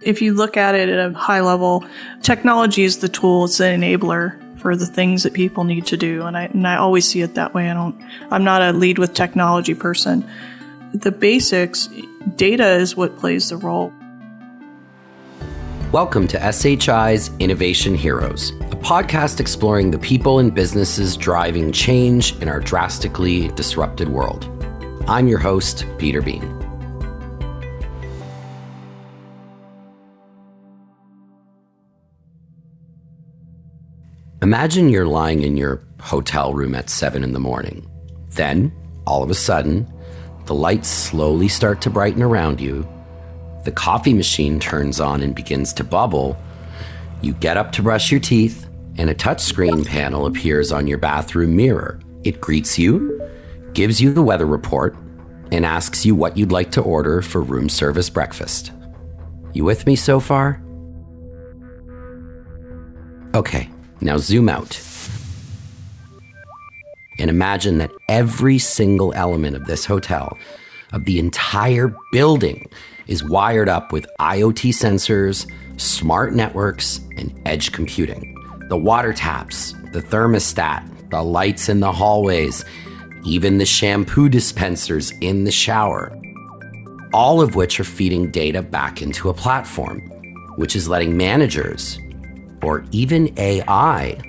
If you look at it at a high level, technology is the tool, it's the enabler for the things that people need to do. And I, and I always see it that way. I don't, I'm not a lead with technology person. The basics, data is what plays the role. Welcome to SHI's Innovation Heroes, a podcast exploring the people and businesses driving change in our drastically disrupted world. I'm your host, Peter Bean. Imagine you're lying in your hotel room at 7 in the morning. Then, all of a sudden, the lights slowly start to brighten around you. The coffee machine turns on and begins to bubble. You get up to brush your teeth, and a touchscreen panel appears on your bathroom mirror. It greets you, gives you the weather report, and asks you what you'd like to order for room service breakfast. You with me so far? Okay, now zoom out. And imagine that every single element of this hotel, of the entire building, is wired up with IoT sensors, smart networks, and edge computing. The water taps, the thermostat, the lights in the hallways, even the shampoo dispensers in the shower. All of which are feeding data back into a platform, which is letting managers or even AI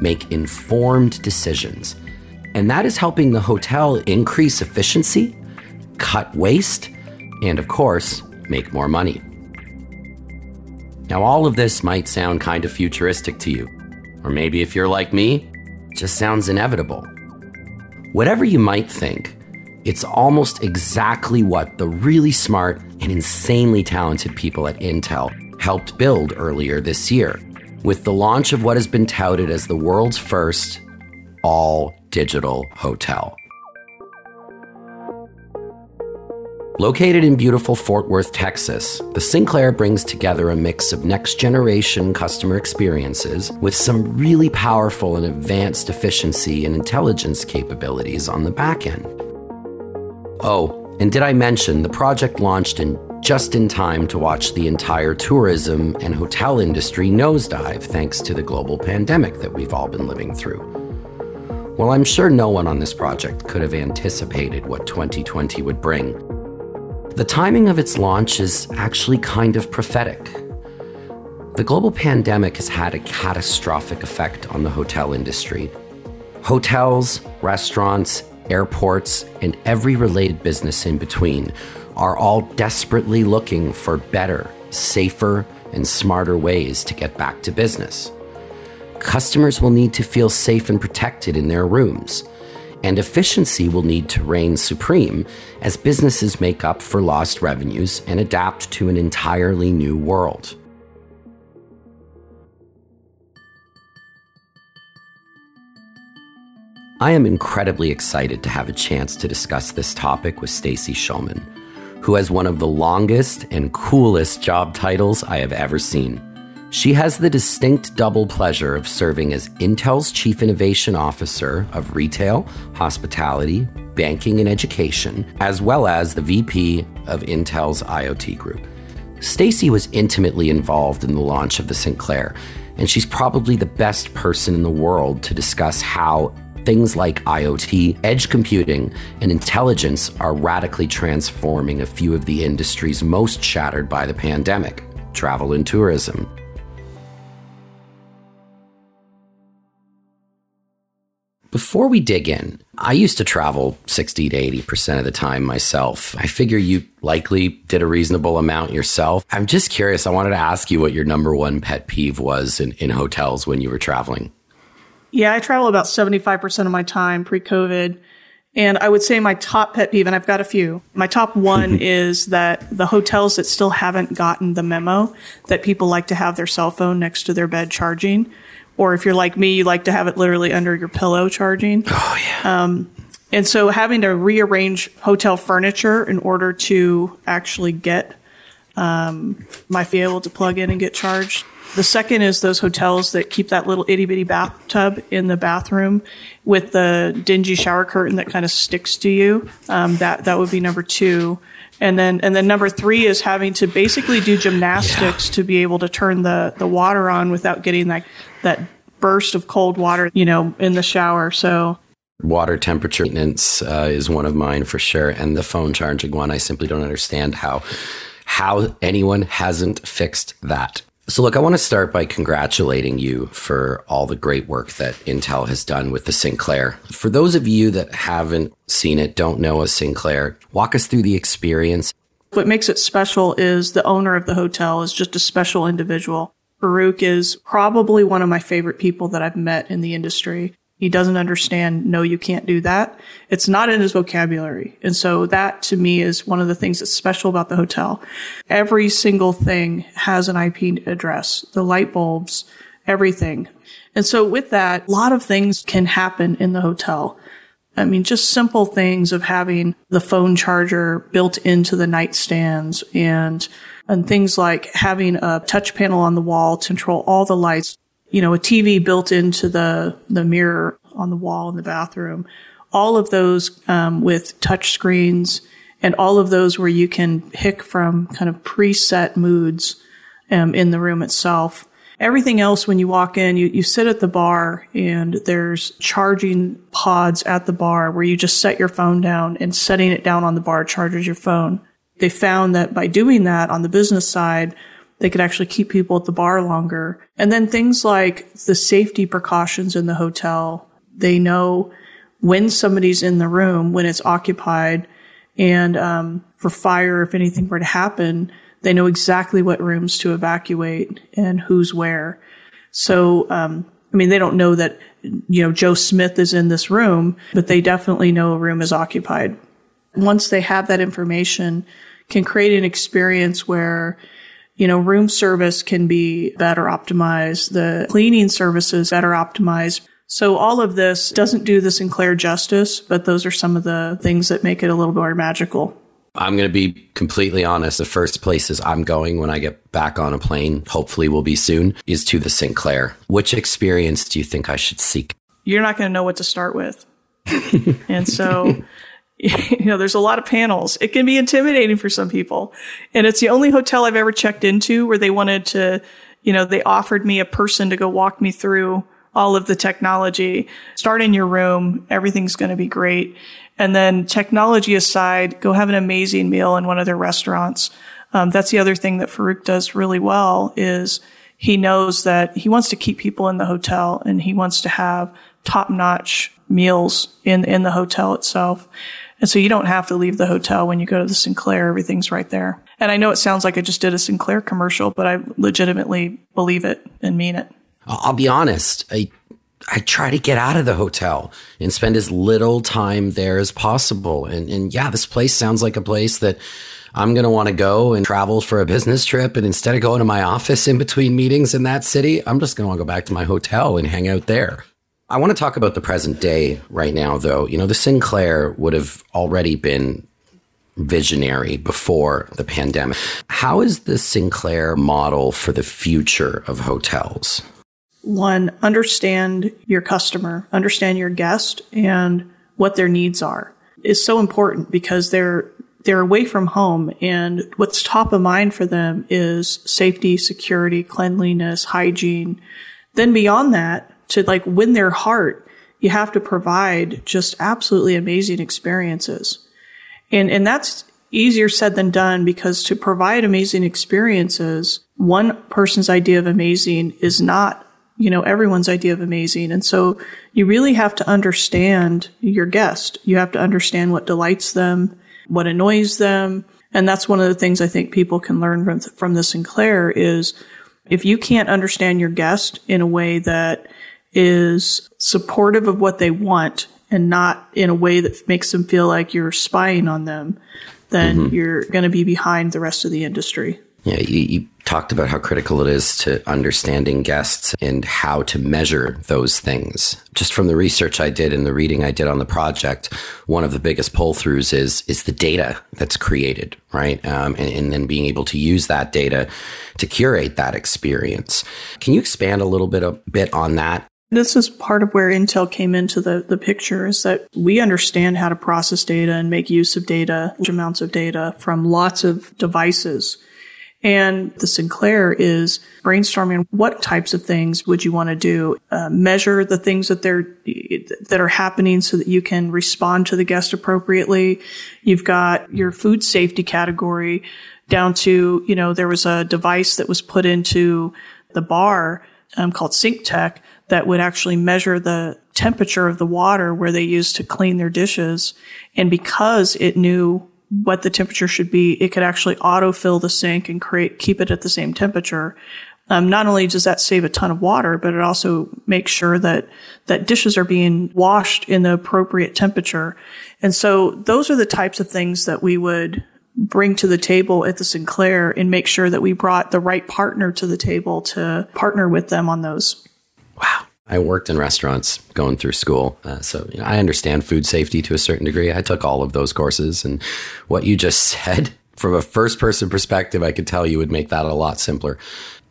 make informed decisions. And that is helping the hotel increase efficiency, cut waste, and of course, make more money. Now, all of this might sound kind of futuristic to you, or maybe if you're like me, it just sounds inevitable. Whatever you might think, it's almost exactly what the really smart and insanely talented people at Intel helped build earlier this year with the launch of what has been touted as the world's first all digital hotel. Located in beautiful Fort Worth, Texas, the Sinclair brings together a mix of next generation customer experiences with some really powerful and advanced efficiency and intelligence capabilities on the back end. Oh, and did I mention the project launched in just in time to watch the entire tourism and hotel industry nosedive thanks to the global pandemic that we've all been living through. Well, I'm sure no one on this project could have anticipated what 2020 would bring. The timing of its launch is actually kind of prophetic. The global pandemic has had a catastrophic effect on the hotel industry. Hotels, restaurants, airports, and every related business in between are all desperately looking for better, safer, and smarter ways to get back to business. Customers will need to feel safe and protected in their rooms, and efficiency will need to reign supreme as businesses make up for lost revenues and adapt to an entirely new world. I am incredibly excited to have a chance to discuss this topic with Stacey Shulman who has one of the longest and coolest job titles I have ever seen. She has the distinct double pleasure of serving as Intel's Chief Innovation Officer of Retail, Hospitality, Banking, and Education, as well as the VP of Intel's IoT Group. Stacey was intimately involved in the launch of the Sinclair, and she's probably the best person in the world to discuss how Things like IoT, edge computing, and intelligence are radically transforming a few of the industries most shattered by the pandemic travel and tourism. Before we dig in, I used to travel 60 to 80% of the time myself. I figure you likely did a reasonable amount yourself. I'm just curious. I wanted to ask you what your number one pet peeve was in, in hotels when you were traveling. Yeah, I travel about 75% of my time pre COVID. And I would say my top pet peeve, and I've got a few. My top one is that the hotels that still haven't gotten the memo that people like to have their cell phone next to their bed charging. Or if you're like me, you like to have it literally under your pillow charging. Oh, yeah. Um, and so having to rearrange hotel furniture in order to actually get um, my be able to plug in and get charged the second is those hotels that keep that little itty bitty bathtub in the bathroom with the dingy shower curtain that kind of sticks to you. Um, that that would be number two. And then and then number three is having to basically do gymnastics yeah. to be able to turn the, the water on without getting that that burst of cold water, you know, in the shower. So water temperature maintenance uh, is one of mine for sure, and the phone charging one. I simply don't understand how how anyone hasn't fixed that. So, look, I want to start by congratulating you for all the great work that Intel has done with the Sinclair. For those of you that haven't seen it, don't know a Sinclair, walk us through the experience. What makes it special is the owner of the hotel is just a special individual. Farukh is probably one of my favorite people that I've met in the industry. He doesn't understand, no, you can't do that. It's not in his vocabulary. And so that to me is one of the things that's special about the hotel. Every single thing has an IP address, the light bulbs, everything. And so with that, a lot of things can happen in the hotel. I mean, just simple things of having the phone charger built into the nightstands and, and things like having a touch panel on the wall to control all the lights you know, a TV built into the, the mirror on the wall in the bathroom. All of those um, with touch screens and all of those where you can pick from kind of preset moods um, in the room itself. Everything else, when you walk in, you, you sit at the bar and there's charging pods at the bar where you just set your phone down and setting it down on the bar charges your phone. They found that by doing that on the business side, they could actually keep people at the bar longer. And then things like the safety precautions in the hotel. They know when somebody's in the room, when it's occupied, and um, for fire, if anything were to happen, they know exactly what rooms to evacuate and who's where. So, um, I mean, they don't know that, you know, Joe Smith is in this room, but they definitely know a room is occupied. Once they have that information, can create an experience where you know, room service can be better optimized. The cleaning services better optimized. So all of this doesn't do the Sinclair justice, but those are some of the things that make it a little more magical. I'm going to be completely honest. The first places I'm going when I get back on a plane, hopefully will be soon, is to the Sinclair. Which experience do you think I should seek? You're not going to know what to start with. and so you know, there's a lot of panels. It can be intimidating for some people. And it's the only hotel I've ever checked into where they wanted to, you know, they offered me a person to go walk me through all of the technology. Start in your room. Everything's going to be great. And then technology aside, go have an amazing meal in one of their restaurants. Um, that's the other thing that Farukh does really well is he knows that he wants to keep people in the hotel and he wants to have top notch meals in, in the hotel itself. And so you don't have to leave the hotel when you go to the Sinclair. Everything's right there. And I know it sounds like I just did a Sinclair commercial, but I legitimately believe it and mean it. I'll be honest. I, I try to get out of the hotel and spend as little time there as possible. And, and yeah, this place sounds like a place that I'm going to want to go and travel for a business trip. And instead of going to my office in between meetings in that city, I'm just going to to go back to my hotel and hang out there. I want to talk about the present day right now, though. You know, the Sinclair would have already been visionary before the pandemic. How is the Sinclair model for the future of hotels? One, understand your customer, understand your guest and what their needs are is so important because they're they're away from home and what's top of mind for them is safety, security, cleanliness, hygiene. Then beyond that, to like win their heart, you have to provide just absolutely amazing experiences. And, and that's easier said than done because to provide amazing experiences, one person's idea of amazing is not, you know, everyone's idea of amazing. And so you really have to understand your guest. You have to understand what delights them, what annoys them. And that's one of the things I think people can learn from, from the Sinclair is if you can't understand your guest in a way that is supportive of what they want and not in a way that makes them feel like you're spying on them, then mm-hmm. you're going to be behind the rest of the industry. Yeah, you, you, talked about how critical it is to understanding guests and how to measure those things. Just from the research I did and the reading I did on the project, one of the biggest pull throughs is is the data that's created, right? Um, and, and then being able to use that data to curate that experience. Can you expand a little bit a bit on that? This is part of where Intel came into the, the picture is that we understand how to process data and make use of data, large amounts of data from lots of devices. And the Sinclair is brainstorming what types of things would you want to do? Uh, measure the things that they're that are happening so that you can respond to the guest appropriately. You've got your food safety category down to you know there was a device that was put into the bar um, called SyncTech that would actually measure the temperature of the water where they used to clean their dishes, and because it knew what the temperature should be, it could actually autofill the sink and create, keep it at the same temperature. Um, not only does that save a ton of water, but it also makes sure that that dishes are being washed in the appropriate temperature. And so those are the types of things that we would bring to the table at the Sinclair and make sure that we brought the right partner to the table to partner with them on those. Wow. I worked in restaurants going through school, uh, so you know, I understand food safety to a certain degree. I took all of those courses, and what you just said from a first person perspective, I could tell you would make that a lot simpler.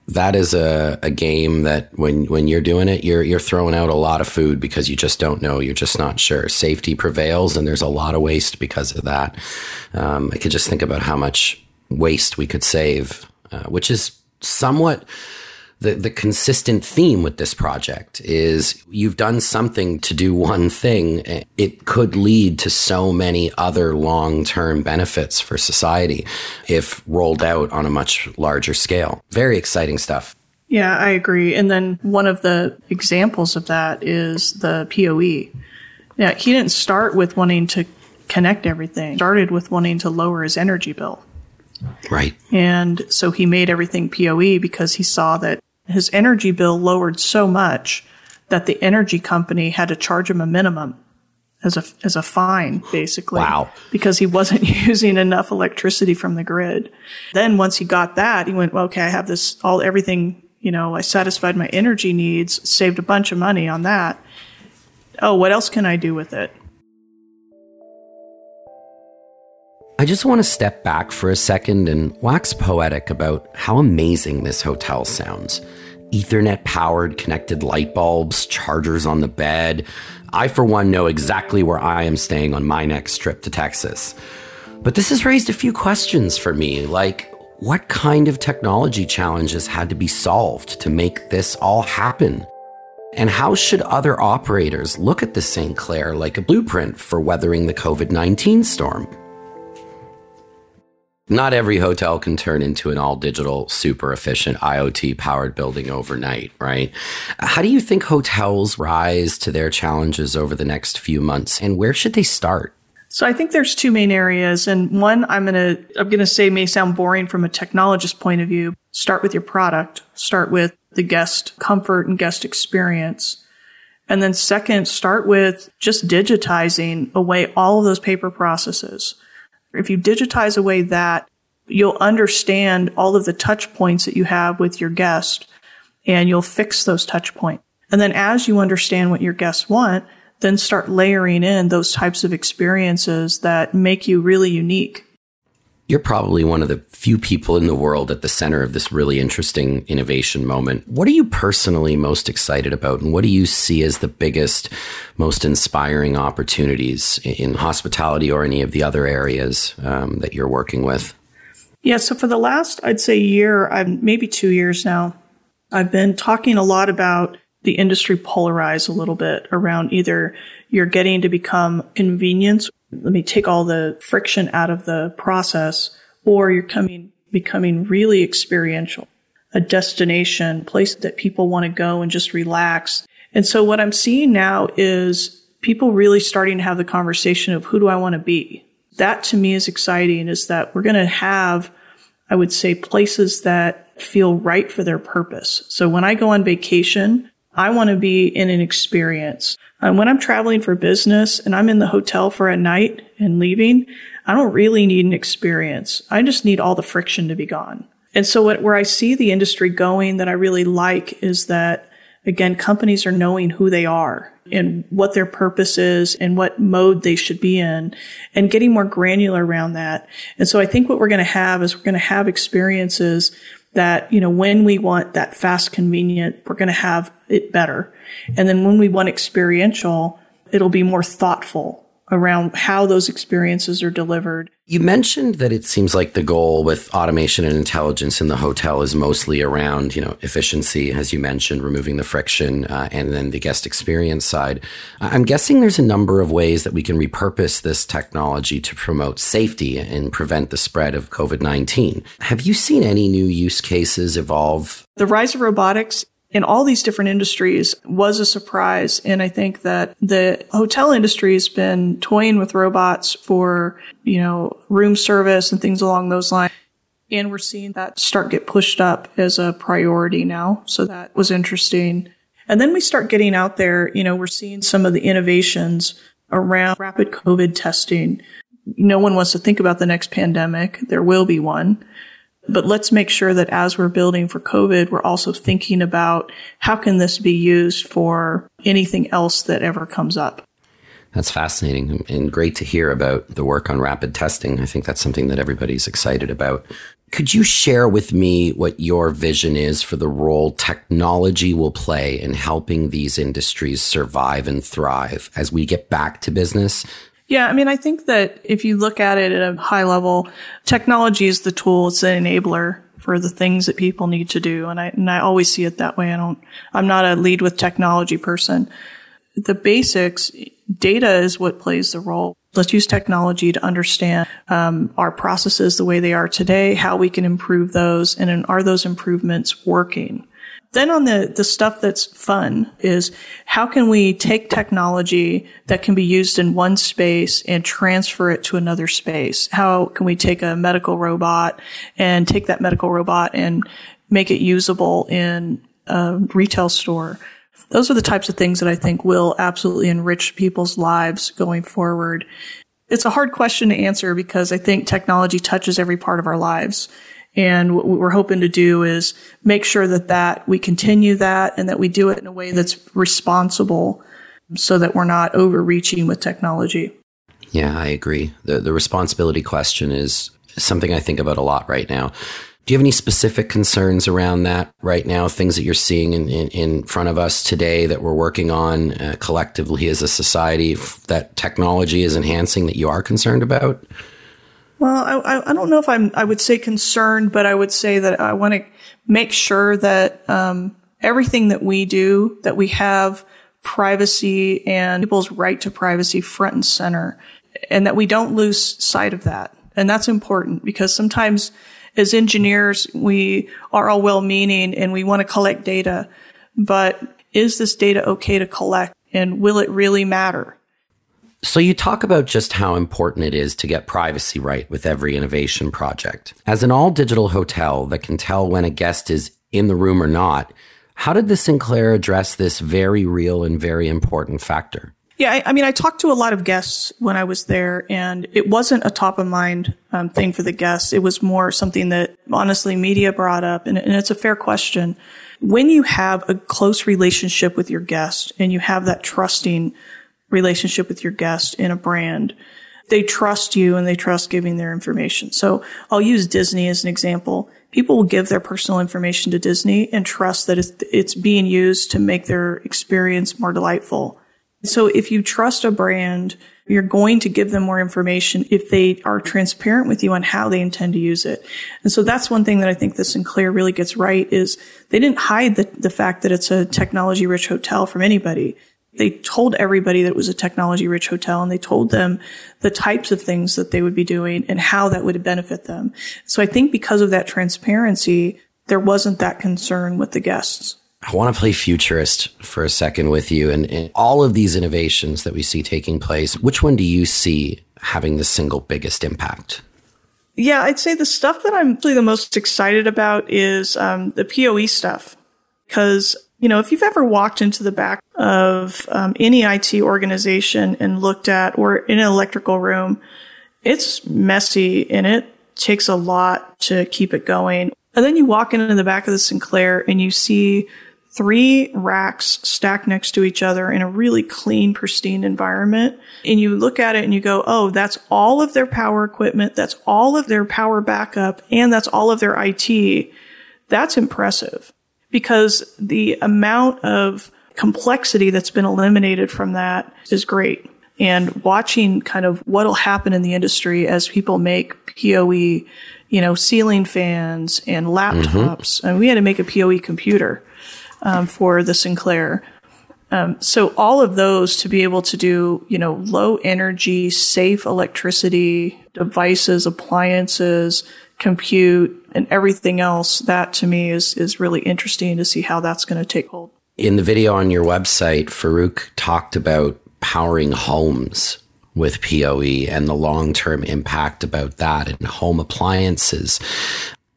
That is a, a game that when when you're doing it, you're you're throwing out a lot of food because you just don't know, you're just not sure. Safety prevails, and there's a lot of waste because of that. Um, I could just think about how much waste we could save, uh, which is somewhat the, the consistent theme with this project is you've done something to do one thing. It could lead to so many other long term benefits for society if rolled out on a much larger scale. Very exciting stuff. Yeah, I agree. And then one of the examples of that is the PoE. Yeah, he didn't start with wanting to connect everything. He started with wanting to lower his energy bill. Right. And so he made everything PoE because he saw that his energy bill lowered so much that the energy company had to charge him a minimum as a as a fine basically. Wow. Because he wasn't using enough electricity from the grid. Then once he got that he went well, okay i have this all everything you know i satisfied my energy needs saved a bunch of money on that. Oh what else can i do with it I just want to step back for a second and wax poetic about how amazing this hotel sounds. Ethernet powered connected light bulbs, chargers on the bed. I, for one, know exactly where I am staying on my next trip to Texas. But this has raised a few questions for me, like what kind of technology challenges had to be solved to make this all happen? And how should other operators look at the Sinclair like a blueprint for weathering the COVID 19 storm? Not every hotel can turn into an all digital, super efficient IoT powered building overnight, right? How do you think hotels rise to their challenges over the next few months and where should they start? So I think there's two main areas and one I'm going to I'm going to say may sound boring from a technologist point of view. Start with your product, start with the guest comfort and guest experience. And then second, start with just digitizing away all of those paper processes. If you digitize away that, you'll understand all of the touch points that you have with your guest and you'll fix those touch points. And then as you understand what your guests want, then start layering in those types of experiences that make you really unique. You're probably one of the few people in the world at the center of this really interesting innovation moment. What are you personally most excited about, and what do you see as the biggest, most inspiring opportunities in hospitality or any of the other areas um, that you're working with? Yeah, so for the last, I'd say year, I'm maybe two years now, I've been talking a lot about the industry polarize a little bit around either you're getting to become convenience let me take all the friction out of the process, or you're coming, becoming really experiential, a destination, place that people want to go and just relax. And so what I'm seeing now is people really starting to have the conversation of who do I want to be? That to me is exciting is that we're going to have, I would say, places that feel right for their purpose. So when I go on vacation, I want to be in an experience. And when I'm traveling for business and I'm in the hotel for a night and leaving, I don't really need an experience. I just need all the friction to be gone. And so what, where I see the industry going that I really like is that again, companies are knowing who they are and what their purpose is and what mode they should be in and getting more granular around that. And so I think what we're going to have is we're going to have experiences that, you know, when we want that fast, convenient, we're going to have it better. And then when we want experiential, it'll be more thoughtful around how those experiences are delivered. You mentioned that it seems like the goal with automation and intelligence in the hotel is mostly around, you know, efficiency, as you mentioned, removing the friction, uh, and then the guest experience side. I'm guessing there's a number of ways that we can repurpose this technology to promote safety and prevent the spread of COVID 19. Have you seen any new use cases evolve? The rise of robotics in all these different industries was a surprise. And I think that the hotel industry has been toying with robots for, you know, room service and things along those lines. And we're seeing that start get pushed up as a priority now. So that was interesting. And then we start getting out there, you know, we're seeing some of the innovations around rapid COVID testing. No one wants to think about the next pandemic. There will be one. But let's make sure that as we're building for COVID, we're also thinking about how can this be used for anything else that ever comes up. That's fascinating and great to hear about the work on rapid testing. I think that's something that everybody's excited about. Could you share with me what your vision is for the role technology will play in helping these industries survive and thrive as we get back to business yeah, I mean, I think that if you look at it at a high level, technology is the tool, it's the enabler for the things that people need to do. And I, and I always see it that way. I don't, I'm not a lead with technology person. The basics, data is what plays the role. Let's use technology to understand um, our processes the way they are today, how we can improve those, and are those improvements working? Then on the, the stuff that's fun is how can we take technology that can be used in one space and transfer it to another space? How can we take a medical robot and take that medical robot and make it usable in a retail store? Those are the types of things that I think will absolutely enrich people's lives going forward. It's a hard question to answer because I think technology touches every part of our lives. And what we're hoping to do is make sure that that we continue that and that we do it in a way that's responsible so that we're not overreaching with technology. Yeah, I agree. The the responsibility question is something I think about a lot right now. Do you have any specific concerns around that right now? Things that you're seeing in, in, in front of us today that we're working on uh, collectively as a society that technology is enhancing that you are concerned about? Well, I, I don't know if I'm, I would say concerned, but I would say that I want to make sure that, um, everything that we do, that we have privacy and people's right to privacy front and center and that we don't lose sight of that. And that's important because sometimes as engineers, we are all well meaning and we want to collect data, but is this data okay to collect and will it really matter? So, you talk about just how important it is to get privacy right with every innovation project. As an all digital hotel that can tell when a guest is in the room or not, how did the Sinclair address this very real and very important factor? Yeah, I, I mean, I talked to a lot of guests when I was there, and it wasn't a top of mind um, thing for the guests. It was more something that honestly media brought up, and, and it's a fair question. When you have a close relationship with your guest and you have that trusting relationship with your guest in a brand. They trust you and they trust giving their information. So I'll use Disney as an example. People will give their personal information to Disney and trust that it's, being used to make their experience more delightful. So if you trust a brand, you're going to give them more information if they are transparent with you on how they intend to use it. And so that's one thing that I think the Sinclair really gets right is they didn't hide the, the fact that it's a technology rich hotel from anybody they told everybody that it was a technology rich hotel and they told them the types of things that they would be doing and how that would benefit them. So I think because of that transparency, there wasn't that concern with the guests. I want to play futurist for a second with you and, and all of these innovations that we see taking place. Which one do you see having the single biggest impact? Yeah, I'd say the stuff that I'm really the most excited about is um, the PoE stuff because you know, if you've ever walked into the back of um, any IT organization and looked at, or in an electrical room, it's messy and it takes a lot to keep it going. And then you walk into the back of the Sinclair and you see three racks stacked next to each other in a really clean, pristine environment. And you look at it and you go, oh, that's all of their power equipment. That's all of their power backup. And that's all of their IT That's impressive because the amount of complexity that's been eliminated from that is great. And watching kind of what'll happen in the industry as people make PoE, you know, ceiling fans and laptops. Mm-hmm. And we had to make a PoE computer um, for the Sinclair. Um, so all of those to be able to do, you know, low energy, safe electricity devices, appliances, compute, and everything else, that to me is, is really interesting to see how that's going to take hold. In the video on your website, Farukh talked about powering homes with PoE and the long term impact about that and home appliances.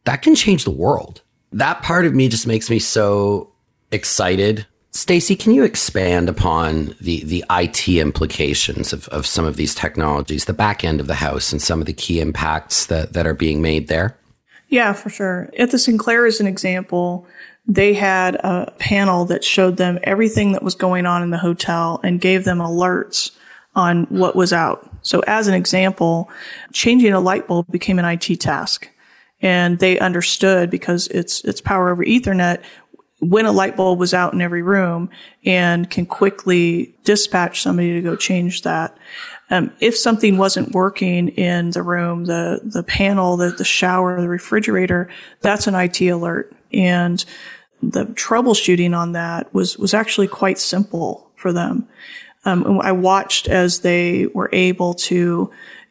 That can change the world. That part of me just makes me so excited Stacey, can you expand upon the, the IT implications of, of some of these technologies, the back end of the house, and some of the key impacts that, that are being made there? Yeah, for sure. At the Sinclair, as an example, they had a panel that showed them everything that was going on in the hotel and gave them alerts on what was out. So, as an example, changing a light bulb became an IT task and they understood because it's it's power over ethernet when a light bulb was out in every room and can quickly dispatch somebody to go change that. Um, if something wasn't working in the room, the the panel, the the shower, the refrigerator, that's an IT alert, and the troubleshooting on that was was actually quite simple for them. Um, I watched as they were able to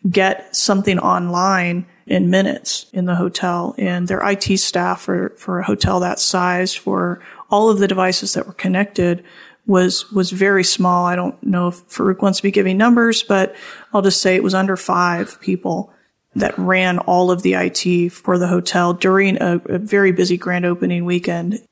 get something online in minutes in the hotel. And their IT staff for, for a hotel that size, for all of the devices that were connected, was was very small. I don't know if Farukh wants to be giving numbers, but I'll just say it was under five people that ran all of the IT for the hotel during a, a very busy grand opening weekend.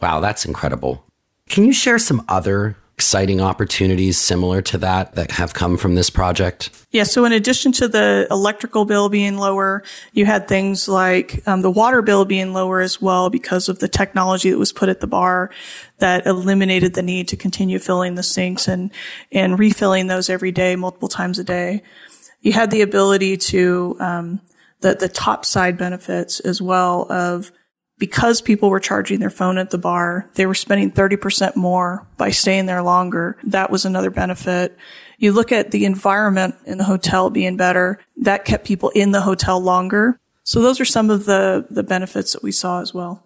Wow, that's incredible. Can you share some other exciting opportunities similar to that that have come from this project? Yeah. So in addition to the electrical bill being lower, you had things like um, the water bill being lower as well because of the technology that was put at the bar that eliminated the need to continue filling the sinks and, and refilling those every day, multiple times a day. You had the ability to, um, the, the top side benefits as well of because people were charging their phone at the bar, they were spending 30% more by staying there longer. That was another benefit. You look at the environment in the hotel being better. That kept people in the hotel longer. So those are some of the, the benefits that we saw as well.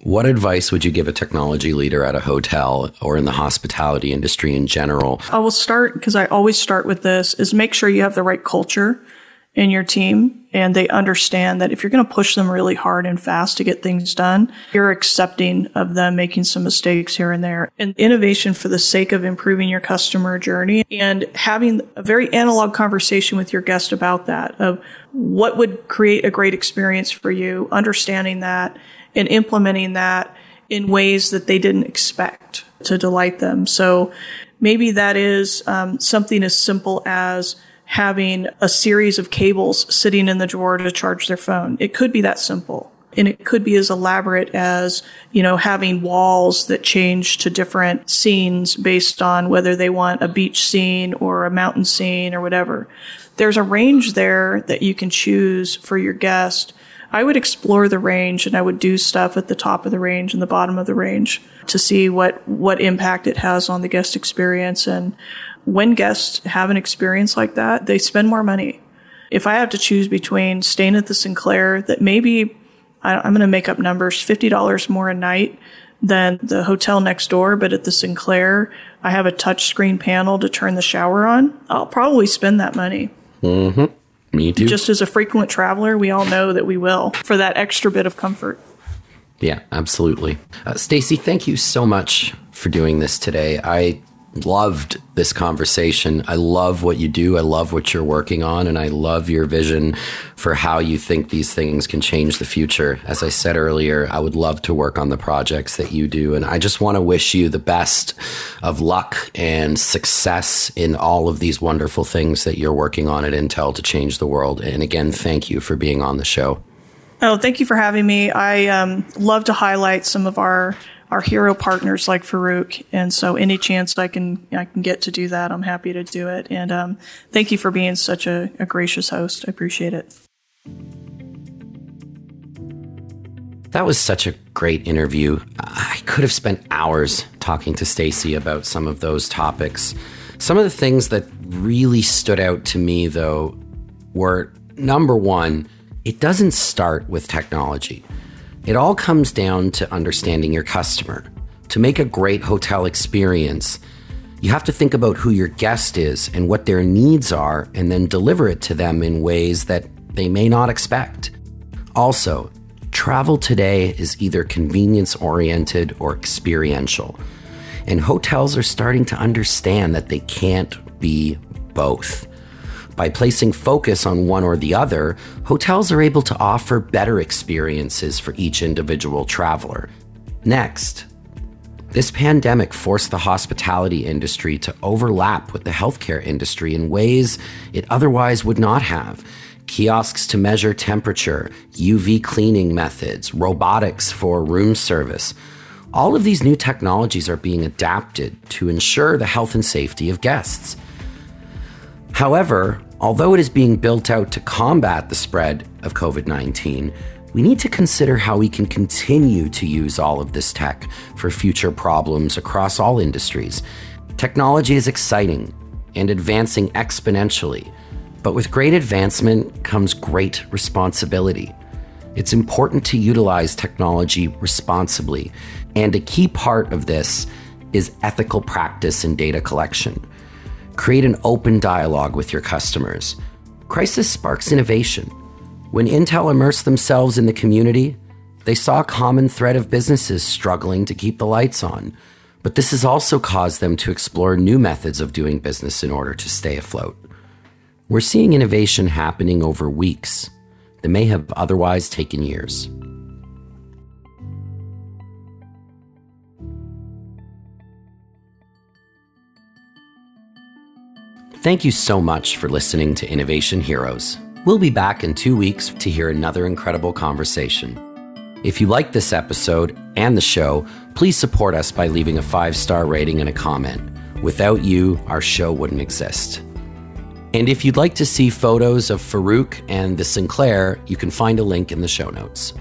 What advice would you give a technology leader at a hotel or in the hospitality industry in general? I will start because I always start with this is make sure you have the right culture in your team and they understand that if you're going to push them really hard and fast to get things done, you're accepting of them making some mistakes here and there. And innovation for the sake of improving your customer journey and having a very analog conversation with your guest about that of what would create a great experience for you, understanding that and implementing that in ways that they didn't expect to delight them. So maybe that is um, something as simple as having a series of cables sitting in the drawer to charge their phone. It could be that simple. And it could be as elaborate as, you know, having walls that change to different scenes based on whether they want a beach scene or a mountain scene or whatever. There's a range there that you can choose for your guest. I would explore the range and I would do stuff at the top of the range and the bottom of the range to see what, what impact it has on the guest experience and when guests have an experience like that, they spend more money. If I have to choose between staying at the Sinclair, that maybe I'm going to make up numbers, $50 more a night than the hotel next door, but at the Sinclair, I have a touchscreen panel to turn the shower on. I'll probably spend that money. Mm-hmm. Me too. Just as a frequent traveler, we all know that we will for that extra bit of comfort. Yeah, absolutely. Uh, Stacey, thank you so much for doing this today. I loved this conversation. I love what you do. I love what you're working on. And I love your vision for how you think these things can change the future. As I said earlier, I would love to work on the projects that you do. And I just want to wish you the best of luck and success in all of these wonderful things that you're working on at Intel to change the world. And again, thank you for being on the show. Oh, thank you for having me. I um, love to highlight some of our our hero partners like Farukh. And so any chance I can, I can get to do that, I'm happy to do it. And um, thank you for being such a, a gracious host. I appreciate it. That was such a great interview. I could have spent hours talking to Stacey about some of those topics. Some of the things that really stood out to me, though, were number one, it doesn't start with technology. It all comes down to understanding your customer. To make a great hotel experience, you have to think about who your guest is and what their needs are, and then deliver it to them in ways that they may not expect. Also, travel today is either convenience oriented or experiential. And hotels are starting to understand that they can't be both. By placing focus on one or the other, hotels are able to offer better experiences for each individual traveler. Next, this pandemic forced the hospitality industry to overlap with the healthcare industry in ways it otherwise would not have. Kiosks to measure temperature, UV cleaning methods, robotics for room service. All of these new technologies are being adapted to ensure the health and safety of guests. However, although it is being built out to combat the spread of COVID 19, we need to consider how we can continue to use all of this tech for future problems across all industries. Technology is exciting and advancing exponentially, but with great advancement comes great responsibility. It's important to utilize technology responsibly, and a key part of this is ethical practice in data collection. Create an open dialogue with your customers. Crisis sparks innovation. When Intel immersed themselves in the community, they saw a common thread of businesses struggling to keep the lights on. But this has also caused them to explore new methods of doing business in order to stay afloat. We're seeing innovation happening over weeks that may have otherwise taken years. Thank you so much for listening to Innovation Heroes. We'll be back in two weeks to hear another incredible conversation. If you like this episode and the show, please support us by leaving a five star rating and a comment. Without you, our show wouldn't exist. And if you'd like to see photos of Farukh and the Sinclair, you can find a link in the show notes.